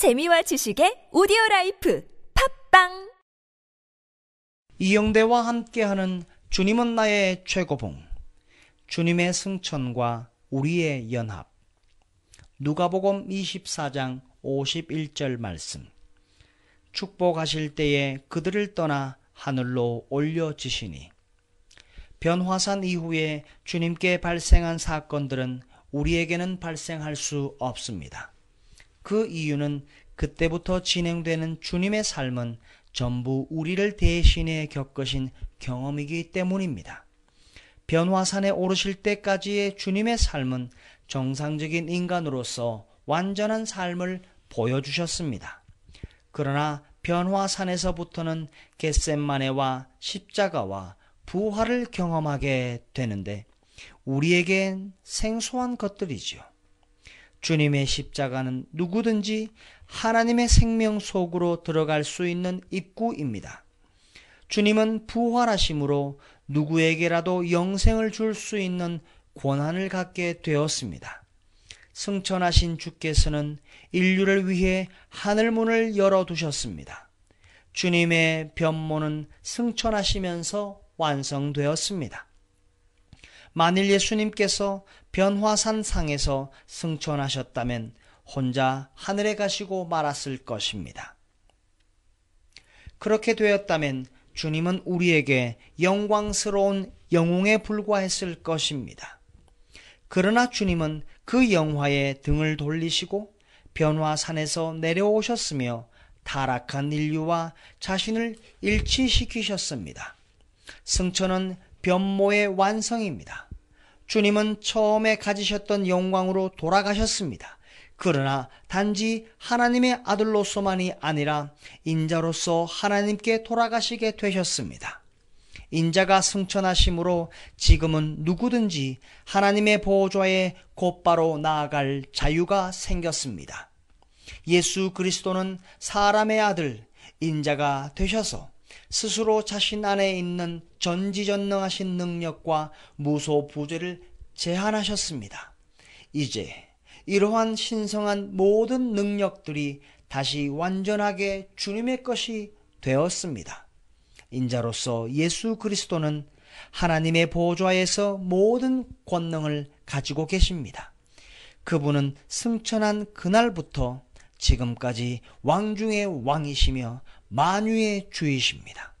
재미와 지식의 오디오 life 팟빵! 이영대와 함께하는 주님은 나의 최고봉 주님의 승천과 우리의 연합. 누가복음 24장 51절 말씀. 축복하실 때에 그들을 떠나 하늘로 올려지시니. 변화산 이후에 주님께 발생한 사건들은 우리에게는 발생할 수 없습니다. 그 이유는 그때부터 진행되는 주님의 삶은 전부 우리를 대신해 겪으신 경험이기 때문입니다. 변화산에 오르실 때까지의 주님의 삶은 정상적인 인간으로서 완전한 삶을 보여주셨습니다. 그러나 변화산에서부터는 겟셋마네와 십자가와 부활을 경험하게 되는데 우리에겐 생소한 것들이지요. 주님의 십자가는 누구든지 하나님의 생명 속으로 들어갈 수 있는 입구입니다. 주님은 부활하심으로 누구에게라도 영생을 줄 수 있는 권한을 갖게 되었습니다. 승천하신 주께서는 인류를 위해 하늘문을 열어두셨습니다. 주님의 변모는 승천하시면서 완성되었습니다. 만일 예수님께서 변화산 상에서 승천하셨다면 혼자 하늘에 가시고 말았을 것입니다. 그렇게 되었다면 주님은 우리에게 영광스러운 영웅에 불과했을 것입니다. 그러나 주님은 그 영화에 등을 돌리시고 변화산에서 내려오셨으며 타락한 인류와 자신을 일치시키셨습니다. 승천은 변모의 완성입니다. 주님은 처음에 가지셨던 영광으로 돌아가셨습니다. 그러나 단지 하나님의 아들로서만이 아니라 인자로서 하나님께 돌아가시게 되셨습니다. 인자가 승천하심으로 지금은 누구든지 하나님의 보호좌에 곧바로 나아갈 자유가 생겼습니다. 예수 그리스도는 사람의 아들, 인자가 되셔서 스스로 자신 안에 있는 전지전능하신 능력과 무소부재를 제한하셨습니다. 이제 이러한 신성한 모든 능력들이 다시 완전하게 주님의 것이 되었습니다. 인자로서 예수 그리스도는 하나님의 보좌에서 모든 권능을 가지고 계십니다. 그분은 승천한 그날부터 지금까지 왕 중의 왕이시며 만유의 주이십니다.